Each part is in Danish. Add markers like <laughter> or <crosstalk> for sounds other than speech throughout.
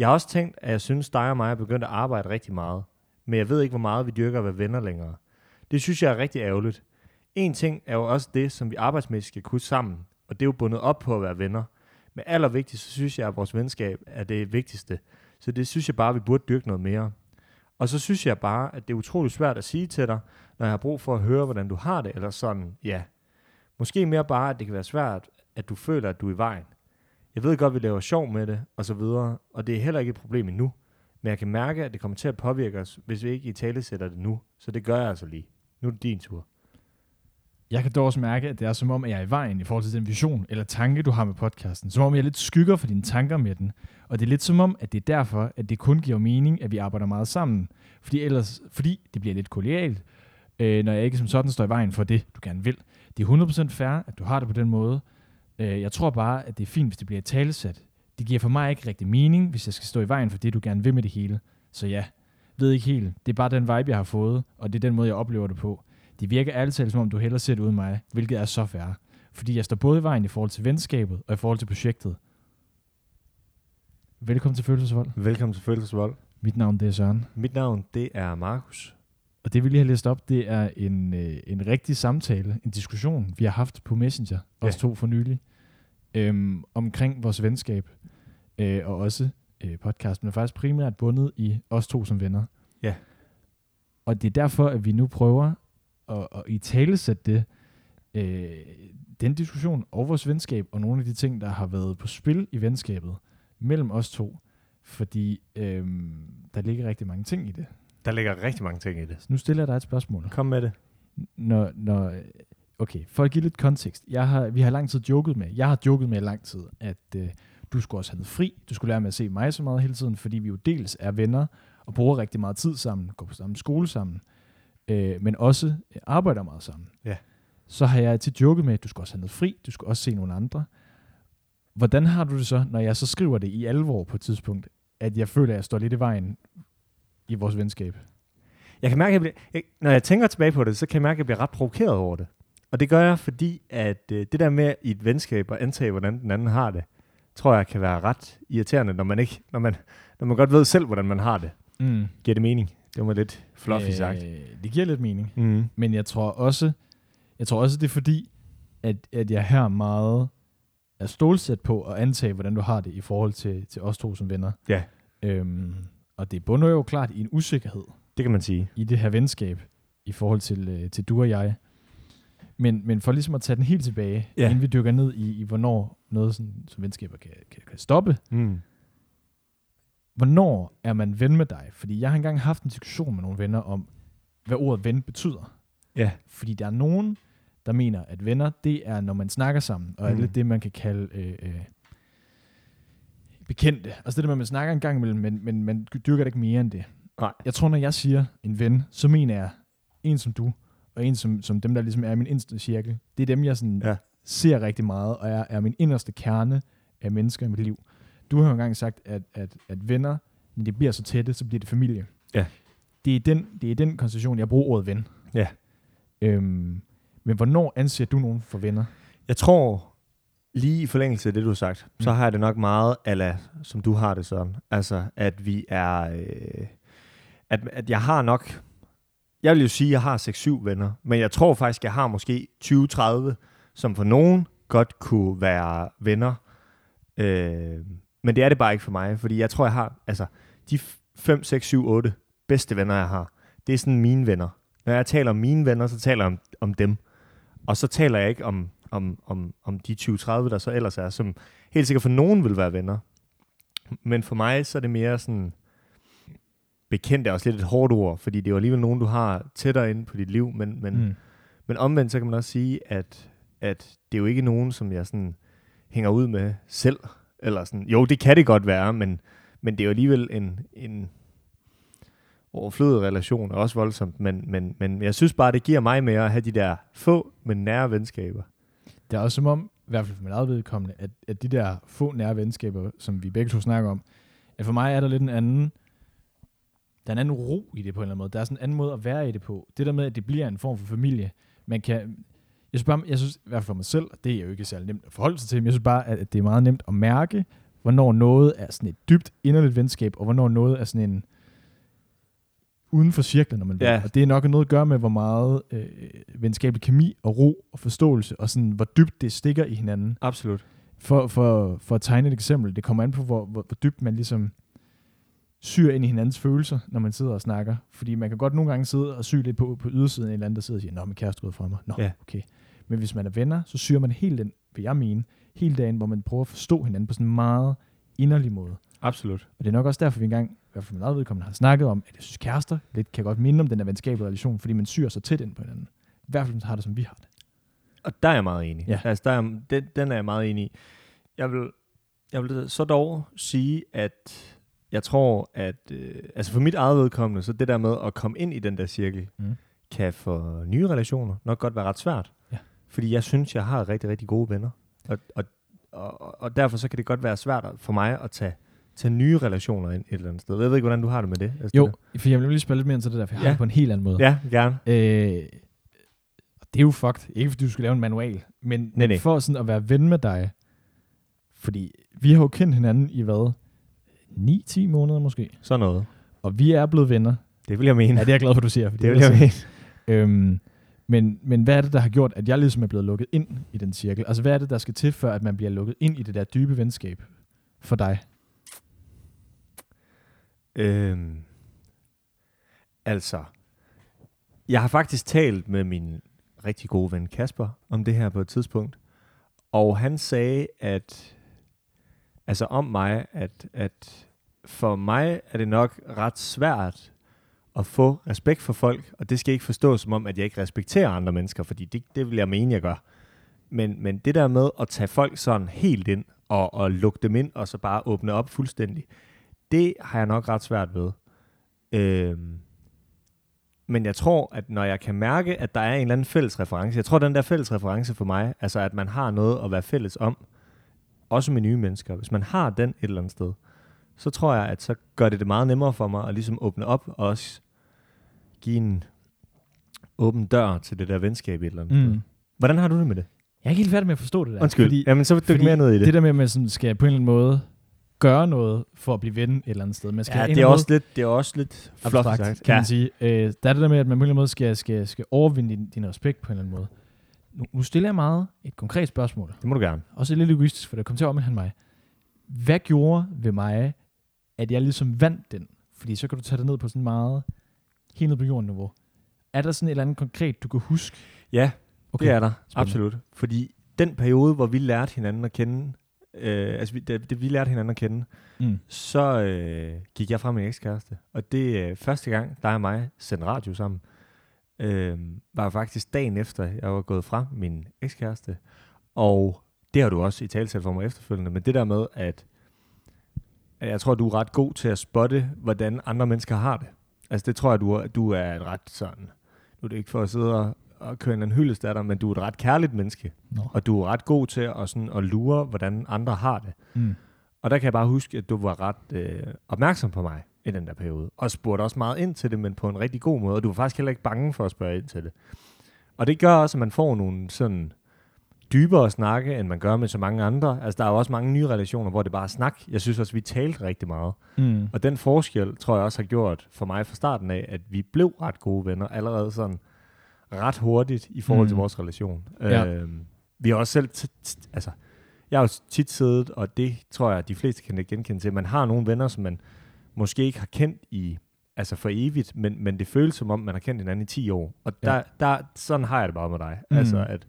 Jeg har også tænkt, at jeg synes, dig og mig er begyndt at arbejde rigtig meget. Men jeg ved ikke, hvor meget vi dyrker at være venner længere. Det synes jeg er rigtig ærgerligt. En ting er jo også det, som vi arbejdsmæssigt skal kunne sammen. Og det er jo bundet op på at være venner. Men allervigtigst, så synes jeg, at vores venskab er det vigtigste. Så det synes jeg bare, at vi burde dyrke noget mere. Og så synes jeg bare, at det er utroligt svært at sige til dig, når jeg har brug for at høre, hvordan du har det, eller sådan, ja. Måske mere bare, at det kan være svært, at du føler, at du er i vejen. Jeg ved godt, at vi laver sjov med det, og så videre, og det er heller ikke et problem endnu. Men jeg kan mærke, at det kommer til at påvirke os, hvis vi ikke i tale sætter det nu. Så det gør jeg altså lige. Nu er det din tur. Jeg kan dog også mærke, at det er som om, at jeg er i vejen i forhold til den vision eller tanke, du har med podcasten. Som om jeg lidt skygger for dine tanker med den. Og det er lidt som om, at det er derfor, at det kun giver mening, at vi arbejder meget sammen. Fordi, ellers, fordi det bliver lidt kollegialt, øh, når jeg ikke som sådan står i vejen for det, du gerne vil. Det er 100% fair, at du har det på den måde. Øh, jeg tror bare, at det er fint, hvis det bliver talesat. Det giver for mig ikke rigtig mening, hvis jeg skal stå i vejen for det, du gerne vil med det hele. Så ja, ved ikke helt. Det er bare den vibe, jeg har fået, og det er den måde, jeg oplever det på. Det virker altid talt, som om du hellere ser det uden mig, hvilket er så fair. Fordi jeg står både i vejen i forhold til venskabet og i forhold til projektet. Velkommen til Følelsesvold. Velkommen til Følelsesvold. Mit navn det er Søren. Mit navn, det er Markus. Og det vi lige har læst op, det er en, øh, en rigtig samtale, en diskussion, vi har haft på Messenger, ja. os to for nylig, øhm, omkring vores venskab, øh, og også øh, podcasten, er faktisk primært bundet i os to som venner. Ja. Og det er derfor, at vi nu prøver at, at i talesætte det, øh, den diskussion og vores venskab, og nogle af de ting, der har været på spil i venskabet mellem os to, fordi øh, der ligger rigtig mange ting i det. Der ligger rigtig mange ting i det. Så nu stiller jeg dig et spørgsmål. Kom med det. Når, når, okay, for at give lidt kontekst. Jeg har, vi har lang tid joket med, jeg har joket med i lang tid, at øh, du skulle også have noget fri. Du skulle lære med at se mig så meget hele tiden, fordi vi jo dels er venner og bruger rigtig meget tid sammen, går på samme skole sammen, øh, men også øh, arbejder meget sammen. Ja. Så har jeg til joket med, at du skal også have noget fri, du skal også se nogle andre. Hvordan har du det så, når jeg så skriver det i alvor på et tidspunkt, at jeg føler, at jeg står lidt i vejen i vores venskab? Jeg kan mærke, at jeg bliver, jeg, når jeg tænker tilbage på det, så kan jeg mærke, at jeg bliver ret provokeret over det. Og det gør jeg, fordi at øh, det der med i et venskab at antage, hvordan den anden har det, tror jeg kan være ret irriterende, når man ikke, når man, når man godt ved selv, hvordan man har det. Mm. Giver det mening? Det var lidt fluffy øh, sagt. Det giver lidt mening. Mm. Men jeg tror også, jeg tror også, det er fordi, at, at jeg her meget er stålsat på at antage, hvordan du har det i forhold til, til os to som venner. Ja. Øhm, og det bunder jo klart i en usikkerhed. Det kan man sige. I det her venskab, i forhold til, øh, til du og jeg. Men, men for ligesom at tage den helt tilbage, Ja. inden vi dykker ned i, i hvornår noget sådan, som venskaber kan, kan, kan stoppe. Mm. Hvornår er man ven med dig? Fordi jeg har engang haft en diskussion med nogle venner om, hvad ordet ven betyder. Ja. Fordi der er nogen, der mener, at venner, det er, når man snakker sammen, og er Mm. lidt det, man kan kalde øh, øh, bekendte. Altså det er at man snakker en gang imellem, men, men man dyrker det ikke mere end det. Nej. Jeg tror, når jeg siger en ven, så mener jeg en som du, og en som, som dem, der ligesom er min inderste cirkel. Det er dem, jeg sådan Ja. ser rigtig meget, og er, er min inderste kerne af mennesker i mit liv. Du har jo engang sagt, at, at, at venner, når de bliver så tætte, så bliver det familie. Ja. Det er den, det er den konstellation, jeg bruger ordet ven. Ja. Øhm, men hvornår anser du nogen for venner? Jeg tror, lige i forlængelse af det, du har sagt, mm. så har jeg det nok meget, ala, som du har det sådan. Altså, at vi er... Øh, at, at jeg har nok... Jeg vil jo sige, at jeg har 6-7 venner, men jeg tror faktisk, jeg har måske 20-30, som for nogen godt kunne være venner. Øh, men det er det bare ikke for mig, fordi jeg tror, jeg har... Altså, de 5, 6, 7, 8 bedste venner, jeg har, det er sådan mine venner. Når jeg taler om mine venner, så taler jeg om, om dem. Og så taler jeg ikke om, om, om, om de 20-30, der så ellers er, som helt sikkert for nogen vil være venner. Men for mig, så er det mere sådan, bekendt er også lidt et hårdt ord, fordi det er jo alligevel nogen, du har tættere inde på dit liv, men, men, mm. men omvendt, så kan man også sige, at, at det er jo ikke nogen, som jeg sådan hænger ud med selv. Eller sådan. Jo, det kan det godt være, men, men det er jo alligevel en, en overflødig relation, og også voldsomt. Men, men, men jeg synes bare, det giver mig mere at have de der få, men nære venskaber. Det er også som om, i hvert fald for min eget vedkommende, at, at de der få nære venskaber, som vi begge to snakker om, at for mig er der lidt en anden, der er en anden ro i det på en eller anden måde. Der er sådan en anden måde at være i det på. Det der med, at det bliver en form for familie. Man kan, jeg synes, bare, jeg synes i hvert fald for mig selv, og det er jo ikke særlig nemt at forholde sig til, men jeg synes bare, at, at det er meget nemt at mærke, hvornår noget er sådan et dybt inderligt venskab, og hvornår noget er sådan en uden for cirklen, når man vil. Ja. Og det er nok noget at gøre med, hvor meget øh, venskabelig kemi og ro og forståelse, og sådan, hvor dybt det stikker i hinanden. Absolut. For, for, for at tegne et eksempel, det kommer an på, hvor, hvor, hvor dybt man ligesom syr ind i hinandens følelser, når man sidder og snakker. Fordi man kan godt nogle gange sidde og sy lidt på, på ydersiden af en eller anden, der sidder og siger, Nå, min kæreste er fra mig. Nå, Ja. okay. Men hvis man er venner, så syr man helt den, vil jeg mene, hele dagen, hvor man prøver at forstå hinanden på sådan en meget inderlig måde. Absolut. Og det er nok også derfor, vi engang, i hvert fald med eget vedkommende, har snakket om, at jeg synes, kærester lidt kan godt minde om den her venskabelige relation, fordi man syr så tæt ind på hinanden. I hvert fald har det, som vi har det. Og der er jeg meget enig. Ja. Altså, der er, den, den er jeg meget enig i. Jeg vil, jeg vil så dog sige, at jeg tror, at øh, altså for mit eget vedkommende, så det der med at komme ind i den der cirkel, Mm. kan for nye relationer nok godt være ret svært. Ja. Fordi jeg synes, jeg har rigtig, rigtig gode venner. Og, og, og, og derfor så kan det godt være svært for mig at tage, tage nye relationer ind et eller andet sted. Jeg ved ikke, hvordan du har det med det. Altså, Jo, for jeg vil lige spørge lidt mere ind til det der, for jeg har Ja. det på en helt anden måde. Ja, gerne. Øh, det er jo fucked. Ikke fordi du skal lave en manual, men Nej, nej. for sådan at være ven med dig. Fordi vi har jo kendt hinanden i hvad? 9-10 måneder måske. Sådan noget. Og vi er blevet venner. Det vil jeg mene. Ja, det er jeg glad for, du siger. Fordi det vil jeg mene. Øhm, men, men hvad er det, der har gjort, at jeg ligesom er blevet lukket ind i den cirkel? Altså, hvad er det, der skal til, før at man bliver lukket ind i det der dybe venskab for dig? Øhm, altså, jeg har faktisk talt med min rigtig gode ven Kasper om det her på et tidspunkt, og han sagde, at altså om mig, at, at for mig er det nok ret svært at få respekt for folk, og det skal ikke forstås som om, at jeg ikke respekterer andre mennesker, fordi det, det vil jeg mene, jeg gør. Men, men det der med at tage folk sådan helt ind, og, og lukke dem ind, og så bare åbne op fuldstændig, det har jeg nok ret svært ved. Øhm, men jeg tror, at når jeg kan mærke, at der er en eller anden fælles reference, jeg tror, den der fælles reference for mig, altså at man har noget at være fælles om, også med nye mennesker, hvis man har den et eller andet sted, så tror jeg, at så gør det det meget nemmere for mig at ligesom åbne op og også give en åben dør til det der venskab et eller andet sted. Mm. Hvordan har du det med det? Jeg er ikke helt færdig med at forstå det der. Undskyld. Fordi, Jamen, så dyk mere ned i det. det der med, at man sådan skal på en eller anden måde gøre noget for at blive ven et eller andet sted. Man skal ja, det er, også lidt, det er også lidt flot sagt. kan Ja. man sige. Øh, der er det der med, at man på en eller anden måde skal, skal, skal overvinde din, din respekt på en eller anden måde. Nu, nu stiller jeg meget et konkret spørgsmål. Det må du gerne. Også lidt egoistisk, for det kom til at omhandle mig. Hvad gjorde ved mig, at jeg ligesom vandt den? Fordi så kan du tage det ned på sådan meget, helt ned på jordniveau. Er der sådan et eller andet konkret, du kan huske? Ja, Okay. Det er der, Spændende. absolut. Fordi den periode, hvor vi lærte hinanden at kende, øh, altså vi, da, da vi lærte hinanden at kende, Mm. så øh, gik jeg fra min ekskæreste. Og det er øh, første gang, dig og mig sendte radio sammen, øh, var faktisk dagen efter, jeg var gået fra min ekskæreste. Og det har du også i talsæt for mig efterfølgende, men det der med, at, jeg tror, du er ret god til at spotte, hvordan andre mennesker har det. Altså det tror jeg, du er, du er et ret sådan, nu er det ikke for at sidde og, og køre en hyldest af dig, men du er et ret kærligt menneske. Nå. Og du er ret god til at, sådan, at lure, hvordan andre har det. Mm. Og der kan jeg bare huske, at du var ret øh, opmærksom på mig i den der periode. Og spurgte også meget ind til det, men på en rigtig god måde. Og du var faktisk heller ikke bange for at spørge ind til det. Og det gør også, at man får nogle sådan dybere snakke, end man gør med så mange andre. Altså, der er jo også mange nye relationer, hvor det bare er snak. Jeg synes også, vi talte rigtig meget. Mm. Og den forskel, tror jeg også har gjort for mig fra starten af, at vi blev ret gode venner, allerede sådan ret hurtigt i forhold til Mm. vores relation. Ja. Øhm, vi har også selv, altså, jeg har jo tit siddet, og det tror jeg, at de fleste kan genkende til, man har nogle venner, som man måske ikke har kendt i, altså for evigt, men, men det føles som om, man har kendt hinanden i 10 år. Og Ja. der, der, sådan har jeg det bare med dig. Mm. Altså, at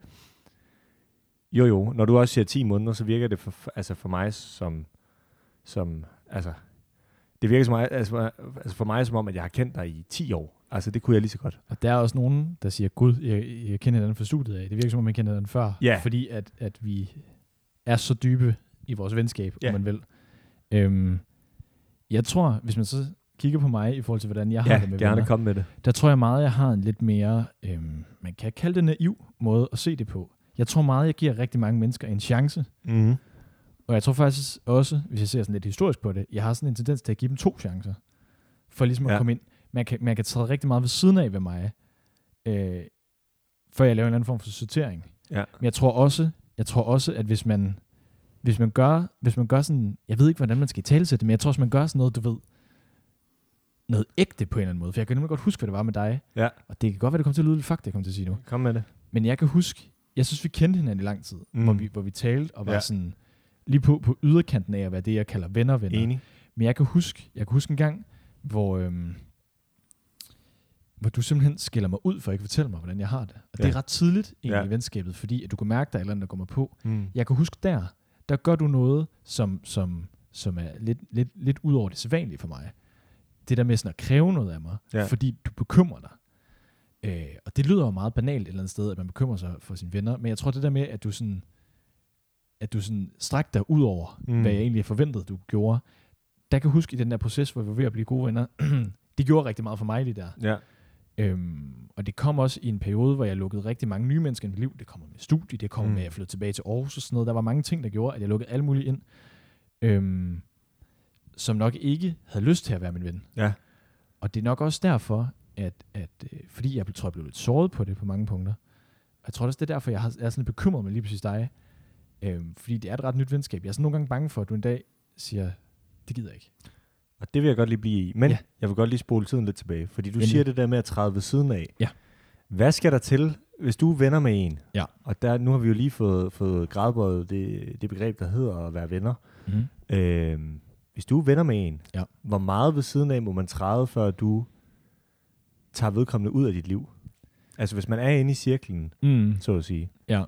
jo jo, når du også siger 10 måneder, så virker det for, altså for mig som, som, altså, det virker som, altså, altså for mig som om, at jeg har kendt dig i 10 år. Altså, det kunne jeg lige så godt. Og der er også nogen, der siger, gud, jeg, jeg kender hinanden fra studiet af. Det virker som om, man kender hinanden før. Ja. Fordi at, at vi er så dybe i vores venskab, Ja. om man vil. Øhm, jeg tror, hvis man så kigger på mig i forhold til, hvordan jeg har Ja, det med gerne venner, kom med det. der tror jeg meget, jeg har en lidt mere, øhm, man kan kalde det naiv måde at se det på. Jeg tror meget, jeg giver rigtig mange mennesker en chance. Mm-hmm. Og jeg tror faktisk også, hvis jeg ser sådan lidt historisk på det, jeg har sådan en tendens til at give dem to chancer. For ligesom at ja. komme ind. Man kan, man kan træde rigtig meget ved siden af ved mig, øh, før jeg laver en eller anden form for sortering. Ja. Men jeg tror også, jeg tror også, at hvis man hvis man gør, hvis man gør sådan, jeg ved ikke, hvordan man skal tale det, men jeg tror, hvis man gør sådan noget, du ved, noget ægte på en eller anden måde. For jeg kan nemlig godt huske, hvad det var med dig. Ja. Og det kan godt være, det kommer til at lyde lidt fuck, det jeg kommer til at sige nu. Kom med det. Men jeg kan huske, jeg synes, vi kendte hinanden i lang tid, Mm. hvor, vi, hvor vi talte og var Ja. sådan lige på, på yderkanten af at være det, jeg kalder venner venner. Enig. Men jeg kan huske, jeg kan huske en gang, hvor, øhm, hvor du simpelthen skiller mig ud for at ikke fortælle mig, hvordan jeg har det. Og ja. det er ret tidligt egentlig Ja. i venskabet, fordi at du kan mærke, at der er et eller andet, der går mig på. Mm. Jeg kan huske der, der gør du noget, som, som, som er lidt, lidt, lidt ud over det sædvanlige for mig. Det der med sådan at kræve noget af mig, Ja. fordi du bekymrer dig. Øh, og det lyder jo meget banalt et eller andet sted, at man bekymrer sig for sine venner, men jeg tror det der med, at du sådan, at du sådan strækker dig ud over, mm. hvad jeg egentlig forventede, du gjorde. Der kan jeg huske i den der proces, hvor vi var ved at blive gode venner, <clears throat> det gjorde rigtig meget for mig lige der. Ja. Øhm, og det kom også i en periode, hvor jeg lukkede rigtig mange nye mennesker i mit liv. Det kommer med studie, det kommer Mm. med, at jeg flyttede tilbage til Aarhus og sådan noget. Der var mange ting, der gjorde, at jeg lukkede alle mulige ind, øhm, som nok ikke havde lyst til at være min ven. Ja. Og det er nok også derfor, at, at øh, fordi jeg tror, jeg blev lidt såret på det på mange punkter. Jeg tror også, det er derfor, jeg, er sådan bekymret med lige præcis dig. Øhm, fordi det er et ret nyt venskab. Jeg er sådan nogle gange bange for, at du en dag siger, det gider jeg ikke. Og det vil jeg godt lige blive i. Men ja. Jeg vil godt lige spole tiden lidt tilbage. Fordi du Endelig. siger det der med at træde ved siden af. Ja. Hvad skal der til, hvis du er venner med en? Ja. Og der, nu har vi jo lige fået, fået gradbøjet det, det begreb, der hedder at være venner. Mm. Øhm, hvis du er venner med en, Ja. hvor meget ved siden af må man træde, før du tager vedkommende ud af dit liv? Altså hvis man er inde i cirklen, Mm. så at sige. Ja.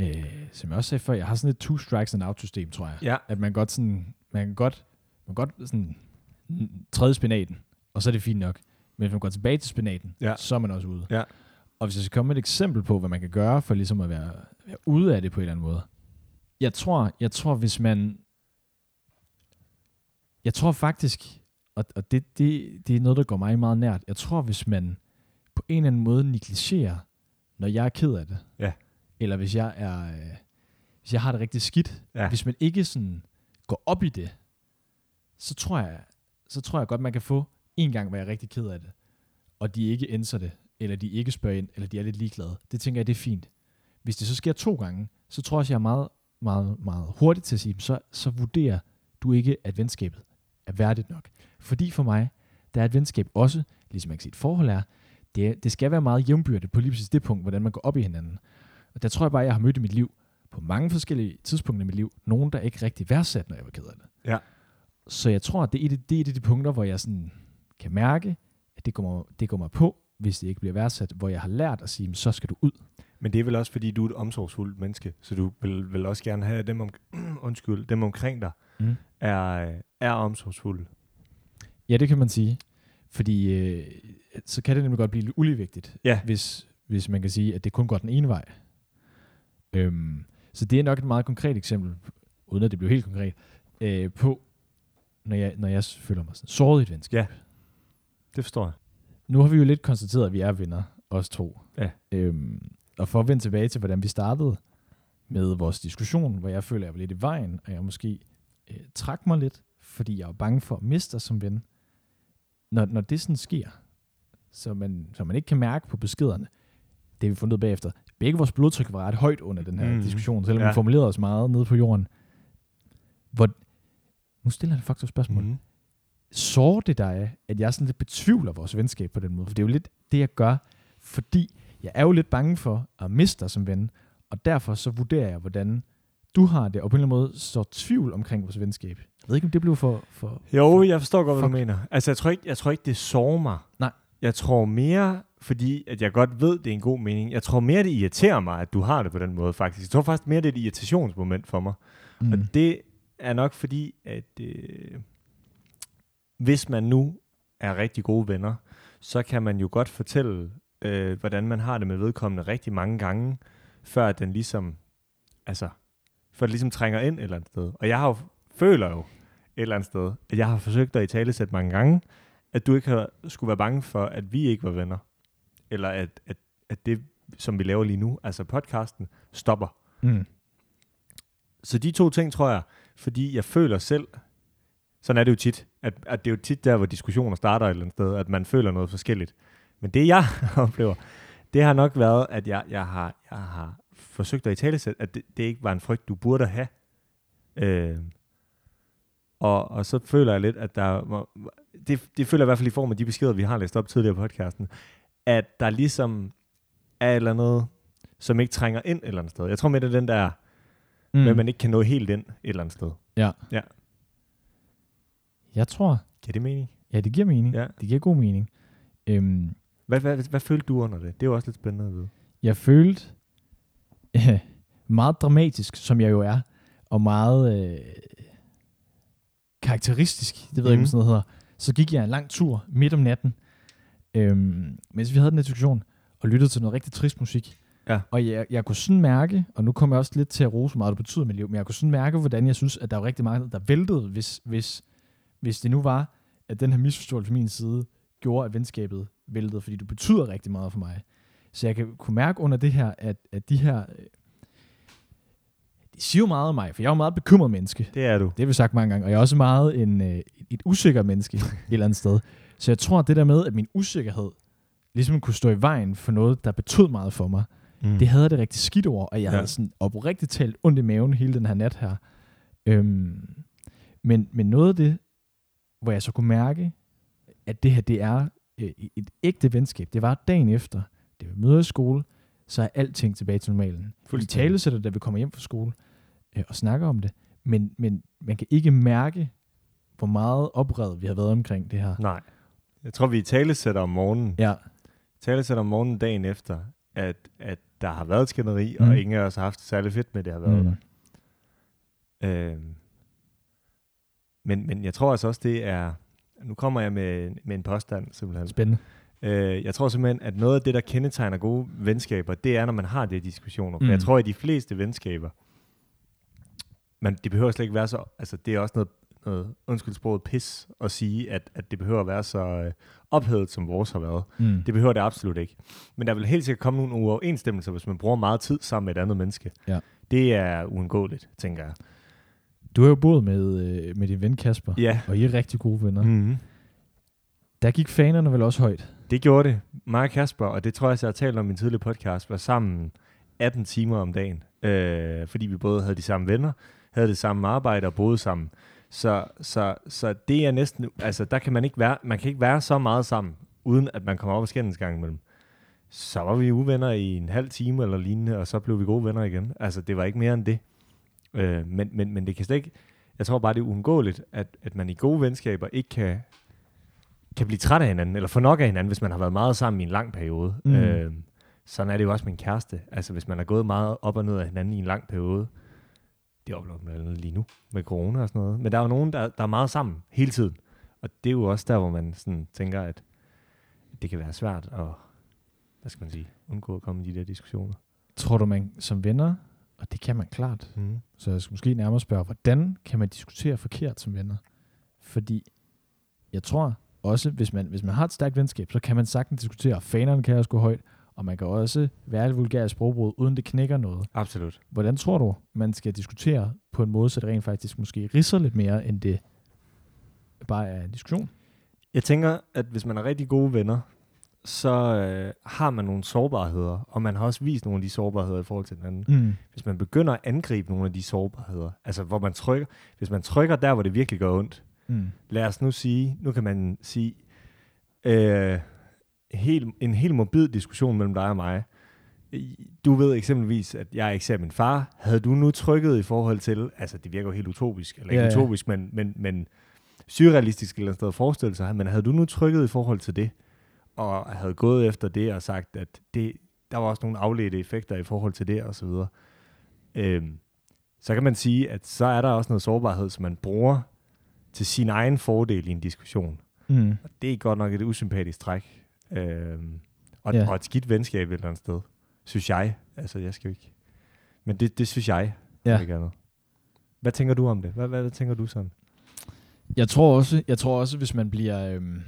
Øh, som jeg også sagde før, jeg har sådan et two strikes and out system, tror jeg. Ja. At man godt sådan, man kan godt, man godt sådan træde spinaten, og så er det fint nok. Men hvis man går tilbage til spinaten, Ja. så er man også ude. Ja. Og hvis jeg skal komme med et eksempel på, hvad man kan gøre for ligesom at være, være ude af det på en eller anden måde. Jeg tror, jeg tror hvis man... Jeg tror faktisk, og, og det, det, det er noget, der går mig meget nært. Jeg tror, hvis man på en eller anden måde negligerer, når jeg er ked af det, Ja. eller hvis jeg er, øh, hvis jeg har det rigtig skidt, Ja. hvis man ikke sådan går op i det, så tror jeg, så tror jeg godt, man kan få en gang, hvor jeg er rigtig ked af det, og de ikke ændrer det, eller de ikke spørger ind, eller de er lidt ligeglade. Det tænker jeg, det er fint. Hvis det så sker to gange, så tror jeg også, jeg er meget, meget, meget hurtigt til at sige, så, så vurderer du ikke, at venskabet er værdigt nok. Fordi for mig, der er et venskab også, ligesom man kan sige, et forhold er, det, det skal være meget jævnbyrdigt på lige præcis det punkt, hvordan man går op i hinanden. Og der tror jeg bare, jeg har mødt i mit liv, på mange forskellige tidspunkter i mit liv, nogen, der ikke rigtig værdsat, når jeg var ked af det. Ja. Så jeg tror, at det er, et, af- det er et af de punkter, hvor jeg sådan kan mærke, at det går, mig, det går mig på, hvis det ikke bliver værdsat, hvor jeg har lært at sige, "Men så skal du ud. Men det er vel også, fordi du er et omsorgsfuldt menneske, så du vil, vil også gerne have dem, om, <clears throat> undskyld, dem omkring dig Mm. er, er omsorgsfulde. Ja, det kan man sige. Fordi øh, så kan det nemlig godt blive lidt uligevægtigt, Ja. hvis, hvis man kan sige, at det kun går den ene vej. Øhm, så det er nok et meget konkret eksempel, uden at det bliver helt konkret, øh, på, når jeg, når jeg føler mig sådan såret i et venskab. Ja. Det forstår jeg. Nu har vi jo lidt konstateret, at vi er venner, os to. Ja. Øhm, og for at vende tilbage til, hvordan vi startede med vores diskussion, hvor jeg føler, at jeg var lidt i vejen, og jeg måske øh, trak mig lidt, fordi jeg var bange for at miste dig som ven. Når, når det sådan sker, så man, så man ikke kan mærke på beskederne, det har vi fundet ud bagefter. Begge vores blodtryk var ret højt under den her mm. diskussion, selvom. Ja. vi formulerede os meget nede på jorden. Hvor, nu stiller jeg faktisk et spørgsmål. Mm. Sår det dig, at jeg sådan lidt betvivler vores venskab på den måde? For det er jo lidt det, jeg gør, fordi jeg er jo lidt bange for at miste dig som ven, og derfor så vurderer jeg, hvordan du har det, og på en eller anden måde står tvivl omkring vores venskab. Jeg ved ikke, om det blev for... for Jo, jeg forstår godt, hvad du Fuck. mener. Altså, jeg tror ikke, jeg tror ikke det sårer mig. Nej. Jeg tror mere, fordi at jeg godt ved, det er en god mening. Jeg tror mere, det irriterer mig, at du har det på den måde, faktisk. Jeg tror faktisk mere, det er et irritationsmoment for mig. Mm. Og det er nok fordi, at øh, hvis man nu er rigtig gode venner, så kan man jo godt fortælle, øh, hvordan man har det med vedkommende rigtig mange gange, før at den ligesom, altså, før det ligesom trænger ind et eller andet sted. Og jeg har jo, føler jo et eller andet sted, at jeg har forsøgt dig i tale sætte mange gange, at du ikke har, skulle være bange for, at vi ikke var venner. Eller at, at, at det, som vi laver lige nu, altså podcasten, stopper. Mm. Så de to ting, tror jeg, fordi jeg føler selv, sådan er det jo tit, at, at det er jo tit der, hvor diskussioner starter et eller andet sted, at man føler noget forskelligt. Men det, jeg <laughs> oplever, det har nok været, at jeg, jeg, har, jeg har forsøgt at i tale at det, det ikke var en frygt, du burde have, Øh, og, og så føler jeg lidt, at der... må- Det, det føler jeg i hvert fald i form af de beskeder, vi har læst op tidligere på podcasten, at der ligesom er et eller andet, som ikke trænger ind et eller andet sted. Jeg tror med, det er den der, mm. Mm. men man ikke kan nå helt ind et eller andet sted. Jeg tror, Giver det mening? ja, det giver mening. Ja. Det giver god mening. Øhm, Hvad, hvad, hvad, hvad følte du under det? Det er jo også lidt spændende at vide. jeg følte <laughs> meget dramatisk, som jeg jo er, og meget øh, karakteristisk, det ved jeg ikke, om Mhm. sådan noget hedder. Så gik jeg en lang tur midt om natten, øhm, mens vi havde den diskussion, og lyttede til noget rigtig trist musik. Ja. Og jeg, jeg kunne sådan mærke, og nu kommer jeg også lidt til at rose, hvor meget det betyder i mit liv, men jeg kunne sådan mærke, hvordan jeg synes, at der var rigtig meget, der væltede, hvis, hvis, hvis det nu var, at den her misforståelse fra min side gjorde, at venskabet væltede, fordi du betyder rigtig meget for mig. Så jeg kan kunne mærke under det her, at, at de her... øh, De siger jo meget om mig, for jeg er jo meget bekymret menneske. Det er du. Det har vi sagt mange gange. Og jeg er også meget en, øh, et usikker menneske et <laughs> eller andet sted. Så jeg tror, at det der med, at min usikkerhed ligesom kunne stå i vejen for noget, der betød meget for mig, Mm. det havde jeg det rigtig skidt over, og jeg Ja. havde sådan oprigtigt talt ondt i maven hele den her nat her. Øhm, men, men noget af det, hvor jeg så kunne mærke, at det her, det er øh, et ægte venskab, det var dagen efter, det var møder i skole, så er alting tilbage til normalen. Vi Fuldstændig. tale sætter, da vi kommer hjem fra skole øh, og snakker om det, men, men man kan ikke mærke, hvor meget oprevet vi har været omkring det her. Nej. Jeg tror, vi talesætter om morgenen. Ja, Talesætter om morgenen dagen efter, at, at der har været skænderi, Mm. og ingen af os har haft det særlig fedt med, det har været mm. der. Øhm, men, men jeg tror altså også, det er... Nu kommer jeg med, med en påstand, simpelthen. spændende. Øh, jeg tror simpelthen, at noget af det, der kendetegner gode venskaber, det er, når man har de diskussioner. Mm. jeg tror, at de fleste venskaber, men det behøver slet ikke være så... Altså, det er også noget, noget undskyld sproget, pis at sige, at, at det behøver at være så øh, ophedet, som vores har været. Mm. Det behøver det absolut ikke. Men der vil helt sikkert komme nogle uoverensstemmelser, hvis man bruger meget tid sammen med et andet menneske. Ja. Det er uundgåeligt, tænker jeg. Du har jo boet med, øh, med din ven Kasper, Ja. og I er rigtig gode venner. Mm-hmm. Der gik fanerne vel også højt. Det gjorde det. Mig og Kasper, og det tror jeg, jeg har talt om i min tidligere podcast, var sammen 18 timer om dagen. Øh, fordi vi både havde de samme venner, havde det samme arbejde og boede sammen. Så, så, så det er næsten, altså der kan man ikke være, man kan ikke være så meget sammen, uden at man kommer op og skændes gang imellem. Så var vi uvenner i en halv time eller lignende, og så blev vi gode venner igen. Altså det var ikke mere end det. Øh, men, men, men det kan slet ikke, jeg tror bare, det er uundgåeligt, at, at man i gode venskaber ikke kan, kan blive træt af hinanden, eller få nok af hinanden, hvis man har været meget sammen i en lang periode. Mm. Øh, sådan er det jo også med en kæreste. Altså hvis man har gået meget op og ned af hinanden i en lang periode, det oplever man blandt andet lige nu med corona og sådan noget. Men der er jo nogen, der, der er meget sammen hele tiden. Og det er jo også der, hvor man sådan tænker, at det kan være svært at, hvad skal man sige, undgå at komme i de der diskussioner. Tror du, man som venner, og det kan man klart, Mm. så jeg skal måske nærmere spørge, hvordan kan man diskutere forkert som venner? Fordi jeg tror også, hvis man, hvis man har et stærkt venskab, så kan man sagtens diskutere, og fanerne kan også gå højt, og man kan også være et vulgært sprogbrud, uden det knækker noget. Absolut. Hvordan tror du, man skal diskutere på en måde, så det rent faktisk måske risser lidt mere, end det bare er en diskussion? Jeg tænker, at hvis man er rigtig gode venner, så øh, har man nogle sårbarheder, og man har også vist nogle af de sårbarheder i forhold til den anden. Mm. Hvis man begynder at angribe nogle af de sårbarheder, altså hvor man trykker, hvis man trykker der, hvor det virkelig gør ondt, Mm. lad os nu sige, nu kan man sige, øh, helt, en helt morbid diskussion mellem dig og mig. Du ved eksempelvis, at jeg ikke ser min far. Havde du nu trykket i forhold til, altså det virker jo helt utopisk, eller ikke Ja, ja. utopisk, men, men, men surrealistisk eller et sted at forestille sig, men havde du nu trykket i forhold til det, og havde gået efter det og sagt, at det, der var også nogle afledte effekter i forhold til det og så videre, øhm, så kan man sige, at så er der også noget sårbarhed, som man bruger til sin egen fordel i en diskussion. Mm. Og det er godt nok et usympatisk træk. Øhm, og, Ja. og et skidt venskab et eller andet sted. Synes jeg. Altså, jeg skal ikke... Men det, det synes jeg. Ja. Ja. Ikke andet. Hvad tænker du om det? Hvad, hvad, hvad tænker du sådan? Jeg tror også, jeg tror også, hvis man bliver, øhm,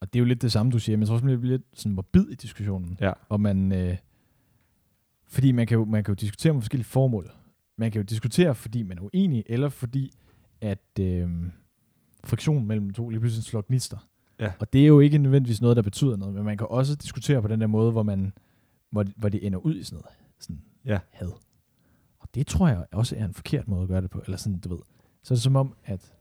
og det er jo lidt det samme, du siger, men jeg tror også, man bliver lidt sådan morbid i diskussionen. Ja. Og man, øh, fordi man kan, jo, man kan jo diskutere med forskellige formål. Man kan jo diskutere, fordi man er uenig, eller fordi, at øh, friktion mellem to lige pludselig slår gnister. Ja. Og det er jo ikke nødvendigvis noget, der betyder noget, men man kan også diskutere på den der måde, hvor, man, hvor, hvor det ender ud i sådan noget sådan Ja. had. Og det tror jeg også er en forkert måde at gøre det på. Eller sådan, du ved. Så er det som om, at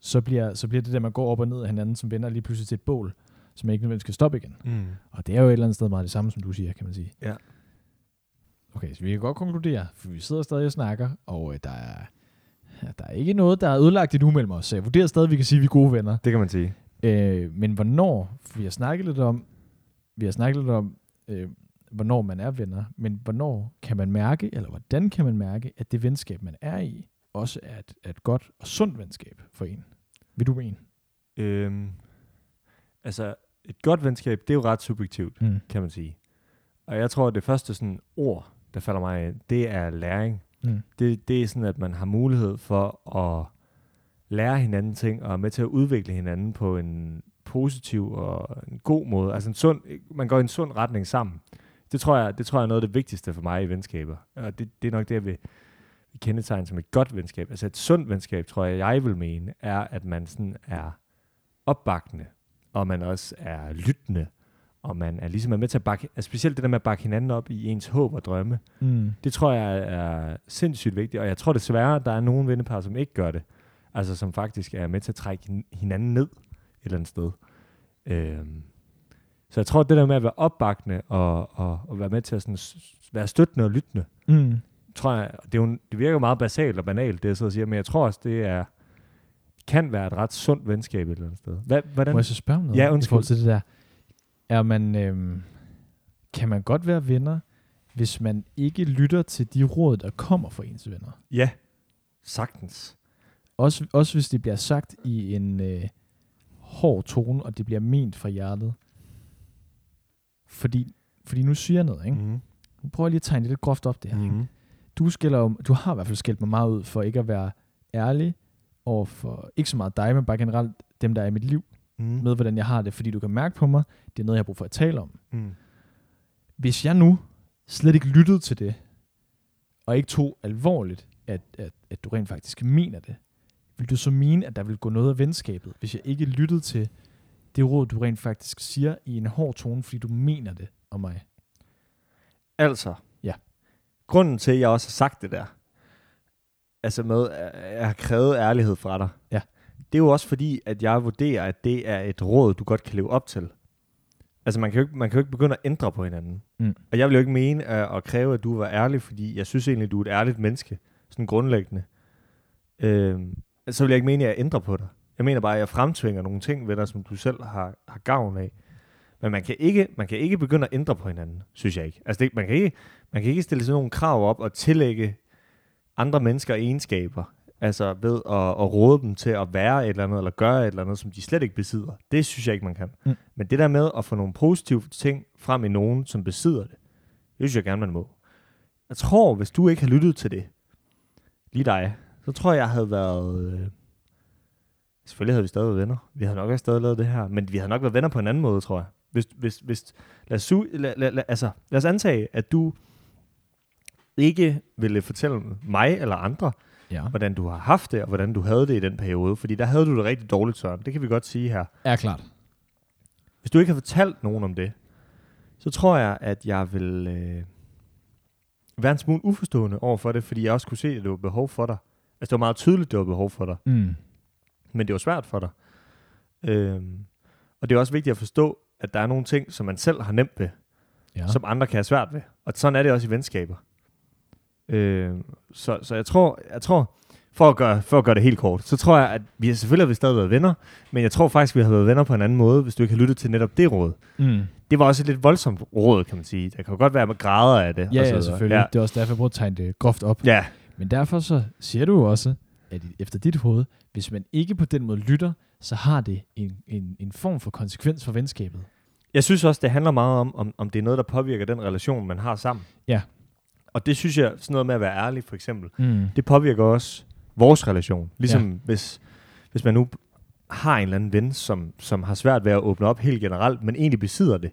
så bliver, så bliver det der, man går op og ned af hinanden, som vender lige pludselig til et bål, som ikke nødvendigvis skal stoppe igen. Mm. Og det er jo et eller andet sted meget det samme, som du siger, kan man sige. Ja. Okay, så vi kan godt konkludere, for vi sidder stadig og snakker, og øh, der er, der er ikke noget, der er ødelagt endnu mellem os. Så jeg vurderer stadig, at vi kan sige, at vi er gode venner. Det kan man sige. Øh, men hvornår, for vi har snakket lidt om, vi har snakket lidt om, øh, hvornår man er venner, men hvornår kan man mærke, eller hvordan kan man mærke, at det venskab, man er i, også er et, er et godt og sundt venskab for en? Vil du mene? Øhm, altså, et godt venskab, det er jo ret subjektivt, Mm. kan man sige. Og jeg tror, at det første sådan ord, der falder mig ind, det er læring. Mm. Det, det er sådan, at man har mulighed for at lære hinanden ting, og er med til at udvikle hinanden på en positiv og en god måde. Altså en sund, man går i en sund retning sammen. Det tror jeg, det tror jeg er noget af det vigtigste for mig i venskaber. Og det, det er nok det, jeg vil, kendetegne som et godt venskab. Altså et sundt venskab, tror jeg, jeg vil mene, er, at man sådan er opbakkende, og man også er lyttende, og man er ligesom er med til at bakke, altså specielt det der med at bakke hinanden op i ens håb og drømme, Mm. det tror jeg er sindssygt vigtigt, og jeg tror desværre, at der er nogle vennepar, som ikke gør det. Altså som faktisk er med til at trække hin- hinanden ned et eller andet sted. Øhm. Så jeg tror, at det der med at være opbakkende og, og, og være med til at sådan, være støttende og lyttende, Mm. tror jeg, det, er jo, det virker jo meget basalt og banalt, det jeg sidder og siger, men jeg tror også, det er kan være et ret sundt venskab et eller andet sted. Hvad, hvordan? Må jeg så spørge om noget Ja, i undskyld. forhold til det der? Er man, øhm, kan man godt være venner, hvis man ikke lytter til de råd, der kommer fra ens venner? Ja, sagtens. Også, også hvis det bliver sagt i en øh, hård tone, og det bliver ment fra hjertet. Fordi, fordi nu siger jeg noget, ikke? Mm. Nu prøver jeg lige at tegne det lidt groft op det her. Mm. Du, skælder, jo- du har i hvert fald skældt mig meget ud for ikke at være ærlig over for, ikke så meget dig, men bare generelt dem, der er i mit liv, Mm. med hvordan jeg har det, fordi du kan mærke på mig, det er noget, jeg har brug for at tale om. Mm. Hvis jeg nu slet ikke lyttede til det, og ikke tog alvorligt, at, at, at du rent faktisk mener det, vil du så mene, at der vil gå noget af venskabet, hvis jeg ikke lyttede til det råd, du rent faktisk siger i en hård tone, fordi du mener det om mig? Altså, Ja. grunden til, at jeg også har sagt det der, altså med, at jeg har krævet ærlighed fra dig, Ja. det er jo også fordi, at jeg vurderer, at det er et råd, du godt kan leve op til. Altså, man kan jo ikke, man kan jo ikke begynde at ændre på hinanden. Mm. Og jeg vil jo ikke mene at, at kræve, at du var ærlig, fordi jeg synes egentlig, du er et ærligt menneske, sådan grundlæggende. Øhm, så vil jeg ikke mene, at jeg ændrer på dig. Jeg mener bare, at jeg fremtvinger nogle ting ved dig, som du selv har, har gavn af. Men man kan, ikke, man kan ikke begynde at ændre på hinanden, synes jeg ikke. Altså det, man, kan ikke man kan ikke stille sådan nogle krav op og tillægge andre mennesker egenskaber, altså ved at, at råde dem til at være et eller andet, eller gøre et eller andet, som de slet ikke besidder. Det synes jeg ikke, man kan. Mm. Men det der med at få nogle positive ting frem i nogen, som besidder det, det synes jeg gerne, man må. Jeg tror, hvis du ikke har lyttet til det, lige dig, så tror jeg, jeg havde været... Øh, selvfølgelig havde vi stadig været venner. Vi havde nok også stadig lavet det her. Men vi havde nok været venner på en anden måde, tror jeg. Hvis, hvis, hvis, lad, os, lad, lad, lad, altså, lad os antage, at du ikke ville fortælle mig eller andre, Ja. hvordan du har haft det, og hvordan du havde det i den periode. Fordi der havde du det rigtig dårligt, Søren. Det kan vi godt sige her. Er klart. Hvis du ikke har fortalt nogen om det, så tror jeg, at jeg vil øh, være en smule uforstående over for det, fordi jeg også kunne se, at det var behov for dig. Altså, det var meget tydeligt, det var behov for dig, Mm. men det var svært for dig. Øhm, og det er også vigtigt at forstå, at der er nogle ting, som man selv har nemt ved, Ja. som andre kan have svært ved. Og sådan er det også i venskaber. Øhm, så, så jeg tror, jeg tror for, at gøre, for at gøre det helt kort, så tror jeg, at vi selvfølgelig har vi stadig været venner, men jeg tror faktisk, vi har været venner på en anden måde, hvis du ikke har lyttet til netop det råd. Mm. Det var også et lidt voldsomt råd, kan man sige. Der kan jo godt være med grader af det. Ja, og så ja, selvfølgelig. Ja. Det er også derfor, jeg prøver at tegne det groft op. Ja. Men derfor så siger du jo også, at efter dit hoved, hvis man ikke på den måde lytter, så har det en, en, en form for konsekvens for venskabet. jeg synes også, det handler meget om, om, om det er noget, der påvirker den relation, man har sammen. Ja. Og det synes jeg, sådan noget med at være ærlig, for eksempel, Mm. det påvirker også vores relation. Ligesom ja. hvis, hvis man nu har en eller anden ven, som, som har svært ved at åbne op helt generelt, men egentlig besidder det.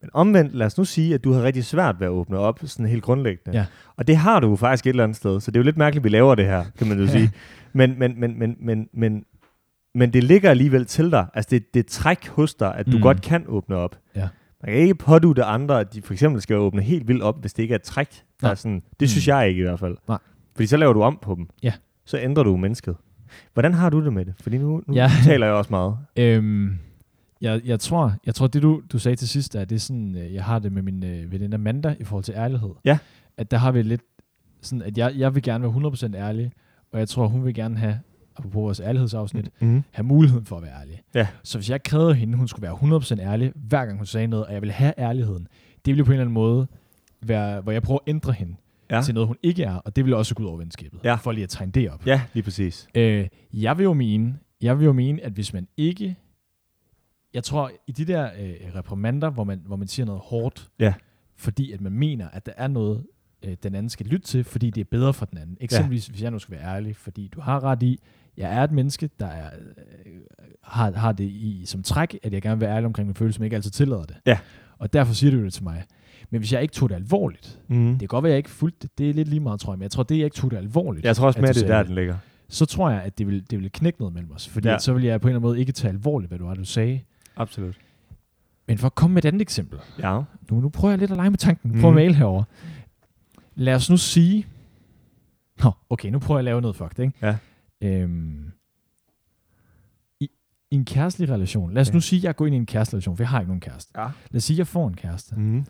Men omvendt, lad os nu sige, at du har rigtig svært ved at åbne op, sådan helt grundlæggende. Ja. Og det har du jo faktisk et eller andet sted, så det er jo lidt mærkeligt, at vi laver det her, kan man jo <laughs> Ja. sige. Men, men, men, men, men, men, men det ligger alligevel til dig. Altså det, det et træk hos dig, at du Mm. mm. godt kan åbne op. Ja. Man kan ikke pådute andre, at de for eksempel skal åbne helt vildt op, hvis det ikke er et træk. Der Nej. er sådan, det synes Mm. jeg ikke i hvert fald. Nej. Fordi så laver du om på dem. Ja. Så ændrer du mennesket. Hvordan har du det med det? Fordi nu, nu Ja. taler jeg også meget. <laughs> Øhm, jeg, jeg, tror, jeg tror, det du, du sagde til sidst, er, det er sådan, øh, jeg har det med min øh, veninde Amanda i forhold til ærlighed. Ja. At der har vi lidt sådan, at jeg, jeg vil gerne være 100% ærlig, og jeg tror, hun vil gerne have, apropos vores ærlighedsafsnit, Mm. have muligheden for at være ærlig. Ja. Så hvis jeg krævede hende, hun skulle være 100% ærlig, hver gang hun sagde noget, og jeg ville have ærligheden, det ville på en eller anden måde være, hvor jeg prøver at ændre hende Ja. til noget, hun ikke er, og det ville også gå ud over venskabet, Ja. for lige at tegne det op. ja, lige præcis. Øh, jeg vil jo mene, jeg vil jo mene, at hvis man ikke, jeg tror i de der øh, reprimander, hvor man, hvor man siger noget hårdt, Ja. fordi at man mener, at der er noget, øh, den anden skal lytte til, fordi det er bedre for den anden. Eksempelvis, hvis jeg nu skal være ærlig, fordi du har ret i, jeg er et menneske, der er, øh, har, har det i som træk, at jeg gerne vil være ærlig omkring mine følelser, men ikke altid tillader det. Ja. Og derfor siger du det til mig. Men hvis jeg ikke tog det alvorligt, Mm. det kan godt være, at jeg ikke fulgte det, det er lidt lige meget, tror jeg, men jeg tror, det jeg ikke tog det alvorligt. Jeg tror også mere, det er der, den ligger. så tror jeg, at det vil, det vil knække noget mellem os. Fordi Ja. ja. så vil jeg på en eller anden måde ikke tage alvorligt, hvad du var, du sagde. Absolut. Men for at komme med et andet eksempel. Ja. Nu, nu prøver jeg lidt at lege med tanken. Prøv Mhm. at male herover. Lad os nu sige... Nå, okay, nu prøver jeg at lave noget fucked, ikke? Ja. Øhm, i, I en kærestelig relation. Lad os Ja. nu sige, at jeg går ind i en kærestelig relation, for jeg har ikke nogen kæreste. Ja. Lad os sige, at jeg får en kæreste. Mm.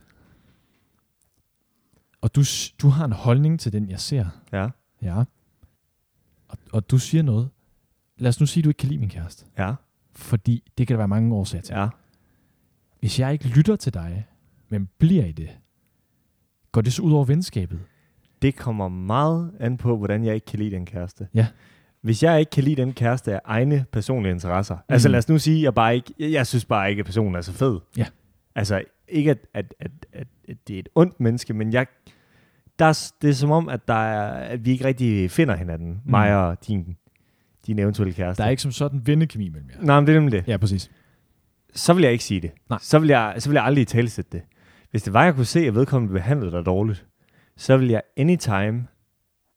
Og du, du har en holdning til den, jeg ser. Ja. Ja. Og, og du siger noget. Lad os nu sige, at du ikke kan lide min kæreste. Ja. Fordi det kan der være mange årsager til. Ja. Hvis jeg ikke lytter til dig, men bliver i det, går det så ud over venskabet? Det kommer meget an på, hvordan jeg ikke kan lide den kæreste. Ja. Hvis jeg ikke kan lide den kæreste af egne personlige interesser. Mm. Altså lad os nu sige, jeg, bare ikke, jeg, jeg synes bare ikke, at personen er så fed. Ja. Altså ikke, at, at, at, at, at det er et ondt menneske, men jeg, der er, det er som om, at, der er, at vi ikke rigtig finder hinanden. Mm. Mig og din, din eventuelle kæreste. Der er ikke som sådan vennekemi mellem jer. Nej, men det er nemlig det. Ja, præcis. så vil jeg ikke sige det. Nej. Så vil jeg, så vil jeg aldrig talesætte det. Hvis det var, jeg kunne se, at vedkommende behandlede dig dårligt, så vil jeg anytime,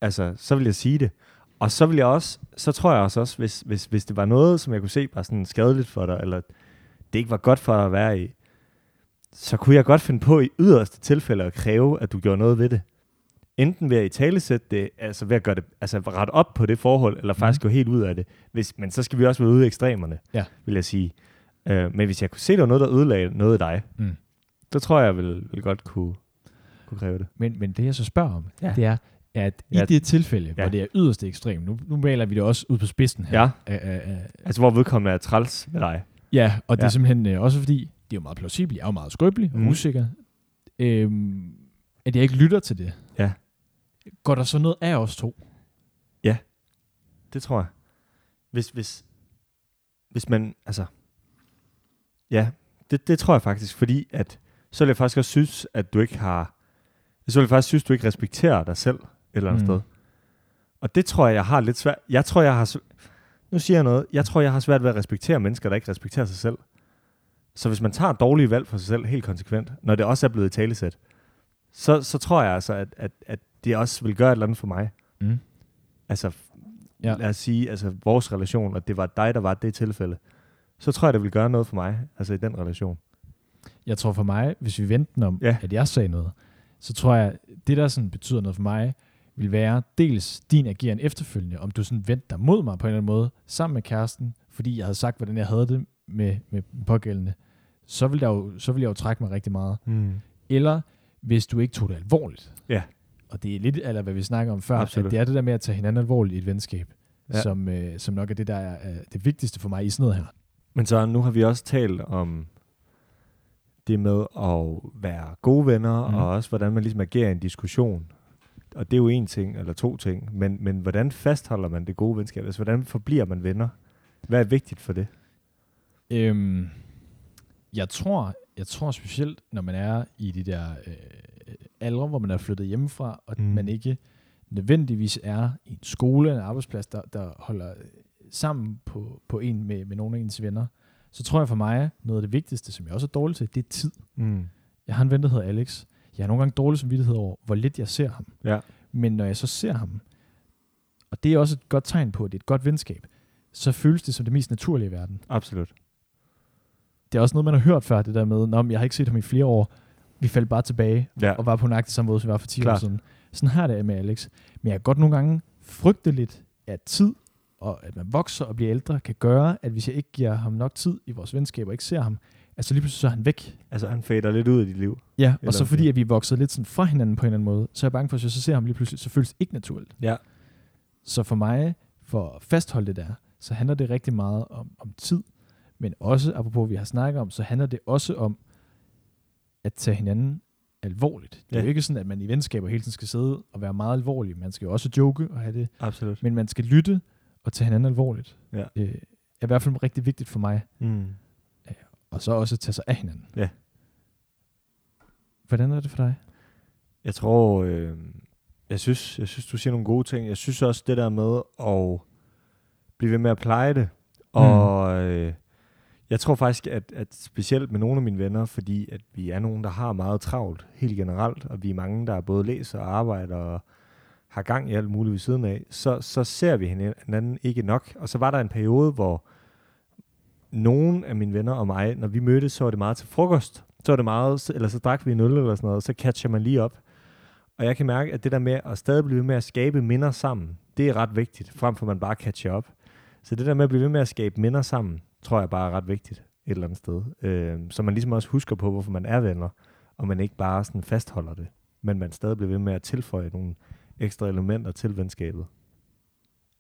altså, så vil jeg sige det. Og så vil jeg også, så tror jeg også, også hvis, hvis, hvis det var noget, som jeg kunne se var sådan skadeligt for dig, eller det ikke var godt for dig at være i, så kunne jeg godt finde på i yderste tilfælde at kræve, at du gjorde noget ved det. Enten ved at i talesætte det, altså ved at gøre det, altså rette op på det forhold, eller faktisk Mhm. gå helt ud af det. Hvis, men så skal vi også være ude i ekstremerne, Ja. vil jeg sige. Øh, men hvis jeg kunne se, der var noget, der ødelagde noget af dig, Mm. så tror jeg, jeg vil, vil godt kunne, kunne kræve det. Men, men det, jeg så spørger om, Ja. det er, at i Ja. det tilfælde, Ja. hvor det er yderst ekstremt, nu, nu maler vi det også ud på spidsen her. Ja. Af, af, af, Altså, hvor vedkommende er træls med dig. ja, og det Ja. er simpelthen øh, også fordi, det er jo meget plausibelt, jeg er jo meget skrøbelig og Mhm. usikker, øhm, at jeg ikke lytter til det. Ja. Går der så noget af os to? Det tror jeg. Hvis, hvis, hvis man, altså, ja, det, det tror jeg faktisk, fordi at, så vil jeg faktisk også synes, at du ikke har, så vil jeg faktisk synes, at du ikke respekterer dig selv et eller andet mm. Sted. Og det tror jeg, jeg har lidt svært, jeg tror, jeg har, nu siger jeg noget, jeg tror, jeg har svært ved at respektere mennesker, der ikke respekterer sig selv. Så hvis man tager dårlige valg for sig selv helt konsekvent, når det også er blevet talesæt, så, så tror jeg altså, at, at, at det også vil gøre et eller andet for mig. Mm. Altså, ja. Lad os sige, altså vores relation, og det var dig, der var det tilfælde, så tror jeg, det vil gøre noget for mig, altså i den relation. Jeg tror for mig, hvis vi vendte den om, Ja. at jeg sagde noget, så tror jeg, det der sådan betyder noget for mig, vil være dels din ageren efterfølgende, om du sådan vendte dig mod mig på en eller anden måde, sammen med kæresten, fordi jeg havde sagt, hvordan jeg havde det med, med den pågældende, så vil, der jo, så vil jeg jo trække mig rigtig meget. Mm. Eller hvis du ikke tog det alvorligt. Ja. Og det er lidt, eller hvad vi snakker om før, Absolut. at det er det der med at tage hinanden alvorligt i et venskab, Ja. som, øh, som nok er det, der er, er det vigtigste for mig i sådan noget her. Men så nu har vi også talt om det med at være gode venner, mm. Og også hvordan man ligesom agerer i en diskussion. Og det er jo en ting, eller to ting, men, men hvordan fastholder man det gode venskab? Altså, hvordan forbliver man venner? Hvad er vigtigt for det? Øhm, jeg tror, jeg tror specielt, når man er i de der øh, aldre, hvor man er flyttet hjemmefra, og Mm. man ikke nødvendigvis er i en skole eller en arbejdsplads, der, der holder sammen på, på en med, med nogle af ens venner, så tror jeg for mig, noget af det vigtigste, som jeg også er dårlig til, det er tid. Mm. Jeg har en ven, der hedder Alex. Jeg har nogle gange dårlig samvittighed over, hvor lidt jeg ser ham. Ja. Men når jeg så ser ham, og det er også et godt tegn på, at det er et godt venskab, så føles det som det mest naturlige i verden. Absolut. Det er også noget, man har hørt før, det der med, Nå, men jeg har ikke set ham i flere år. Vi faldt bare tilbage Ja. og var på nøjagtig samme måde, som vi var for 10 år Klart. siden. Sådan har det med Alex. Men jeg kan godt nogle gange frygte lidt, at tid og at man vokser og bliver ældre, kan gøre, at hvis jeg ikke giver ham nok tid i vores venskab og ikke ser ham, at så lige pludselig så er han væk. Altså, han fader lidt ud af dit liv. Ja, og så fordi at vi vokset lidt sådan fra hinanden på en eller anden måde, så er jeg bange for, at hvis jeg så ser ham lige pludselig, så føles det ikke naturligt. Ja. Så for mig, for at fastholde det der, så handler det rigtig meget om, om tid, men også, apropos vi har snakket om, så handler det også om at tage hinanden alvorligt. Det er Ja. jo ikke sådan, at man i venskaber hele tiden skal sidde og være meget alvorlig. Man skal jo også joke og have det, Absolut. men man skal lytte og tage hinanden alvorligt. Ja. Øh, er i hvert fald rigtig vigtigt for mig, Mm. og så også tage sig af hinanden. Ja. Hvordan er det for dig? Jeg tror, øh, jeg synes, jeg synes, du siger nogle gode ting. Jeg synes også det der med at blive ved med at pleje det. Og øh, jeg tror faktisk, at, at specielt med nogle af mine venner, fordi at vi er nogen, der har meget travlt helt generelt, og vi er mange, der både læser og arbejder og har gang i alt muligt ved siden af, så, så ser vi hinanden ikke nok. Og så var der en periode, hvor nogen af mine venner og mig, når vi mødtes, så var det meget til frokost. Så var det meget, eller så drak vi en øl eller sådan noget, og så catcher man lige op. Og jeg kan mærke, at det der med at stadig blive ved med at skabe minder sammen, det er ret vigtigt, frem for at man bare catcher op. Så det der med at blive ved med at skabe minder sammen, tror jeg bare er ret vigtigt et eller andet sted. Øh, så man ligesom også husker på, hvorfor man er venner, og man ikke bare sådan fastholder det, men man stadig bliver ved med at tilføje nogle ekstra elementer til venskabet.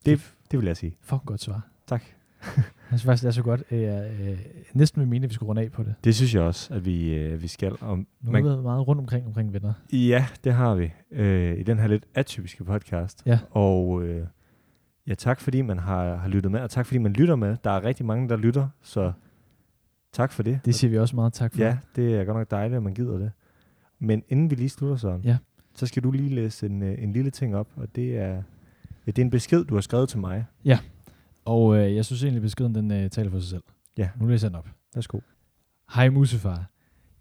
Det, det vil jeg sige. Fuck godt svar. Tak. <laughs> Jeg synes faktisk, det er så godt. Jeg øh, næsten vil mene, at vi skulle runde af på det. Det synes jeg også, at vi, øh, vi skal. Og Nu har man, været meget rundt omkring omkring venner. Ja, det har vi. Øh, I den her lidt atypiske podcast. Ja. Og øh, ja, tak fordi man har, har lyttet med, og tak fordi man lytter med. Der er rigtig mange, der lytter, så tak for det. Det siger vi også meget tak for. Ja, det er godt nok dejligt, at man gider det. Men inden vi lige slutter sådan, Ja. så skal du lige læse en, øh, en lille ting op, og det er, ja, det er en besked, du har skrevet til mig. Og øh, jeg synes egentlig, beskeden den øh, taler for sig selv. Ja. Nu læser jeg den op. Værsgo. Hej Musefar.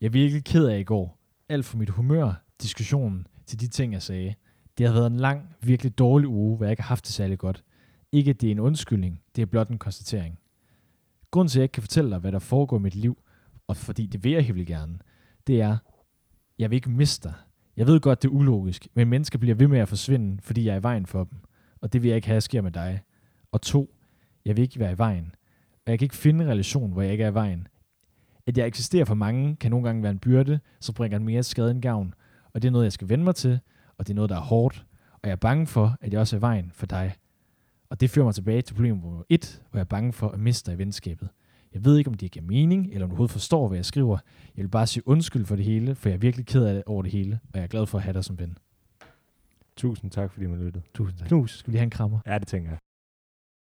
Jeg er virkelig ked af i går. Alt for mit humør, diskussionen til de ting, jeg sagde. Det har været en lang, virkelig dårlig uge, hvor jeg ikke har haft det særlig godt. Ikke det er en undskyldning, det er blot en konstatering. Grunden til, at jeg ikke kan fortælle dig, hvad der foregår i mit liv, og fordi det vil jeg helt gerne, det er, jeg vil ikke miste dig. Jeg ved godt, det er ulogisk, men mennesker bliver ved med at forsvinde, fordi jeg er i vejen for dem. Og det vil jeg ikke have, sker med dig. Og to, jeg vil ikke være i vejen. Og jeg kan ikke finde en relation, hvor jeg ikke er i vejen. At jeg eksisterer for mange, kan nogle gange være en byrde, så bringer mere skade end gavn. Og det er noget, jeg skal vende mig til, og det er noget, der er hårdt. Og jeg er bange for, at jeg også er i vejen for dig. Og det fører mig tilbage til problem nummer et, hvor jeg er bange for at miste dig i venskabet. Jeg ved ikke, om det giver mening, eller om du overhovedet forstår, hvad jeg skriver. Jeg vil bare sige undskyld for det hele, for jeg er virkelig ked af det over det hele, og jeg er glad for at have dig som ven. Tusind tak, fordi man lyttede. Tusind tak. Knus. Skal vi lige have en krammer? Ja, det tænker jeg.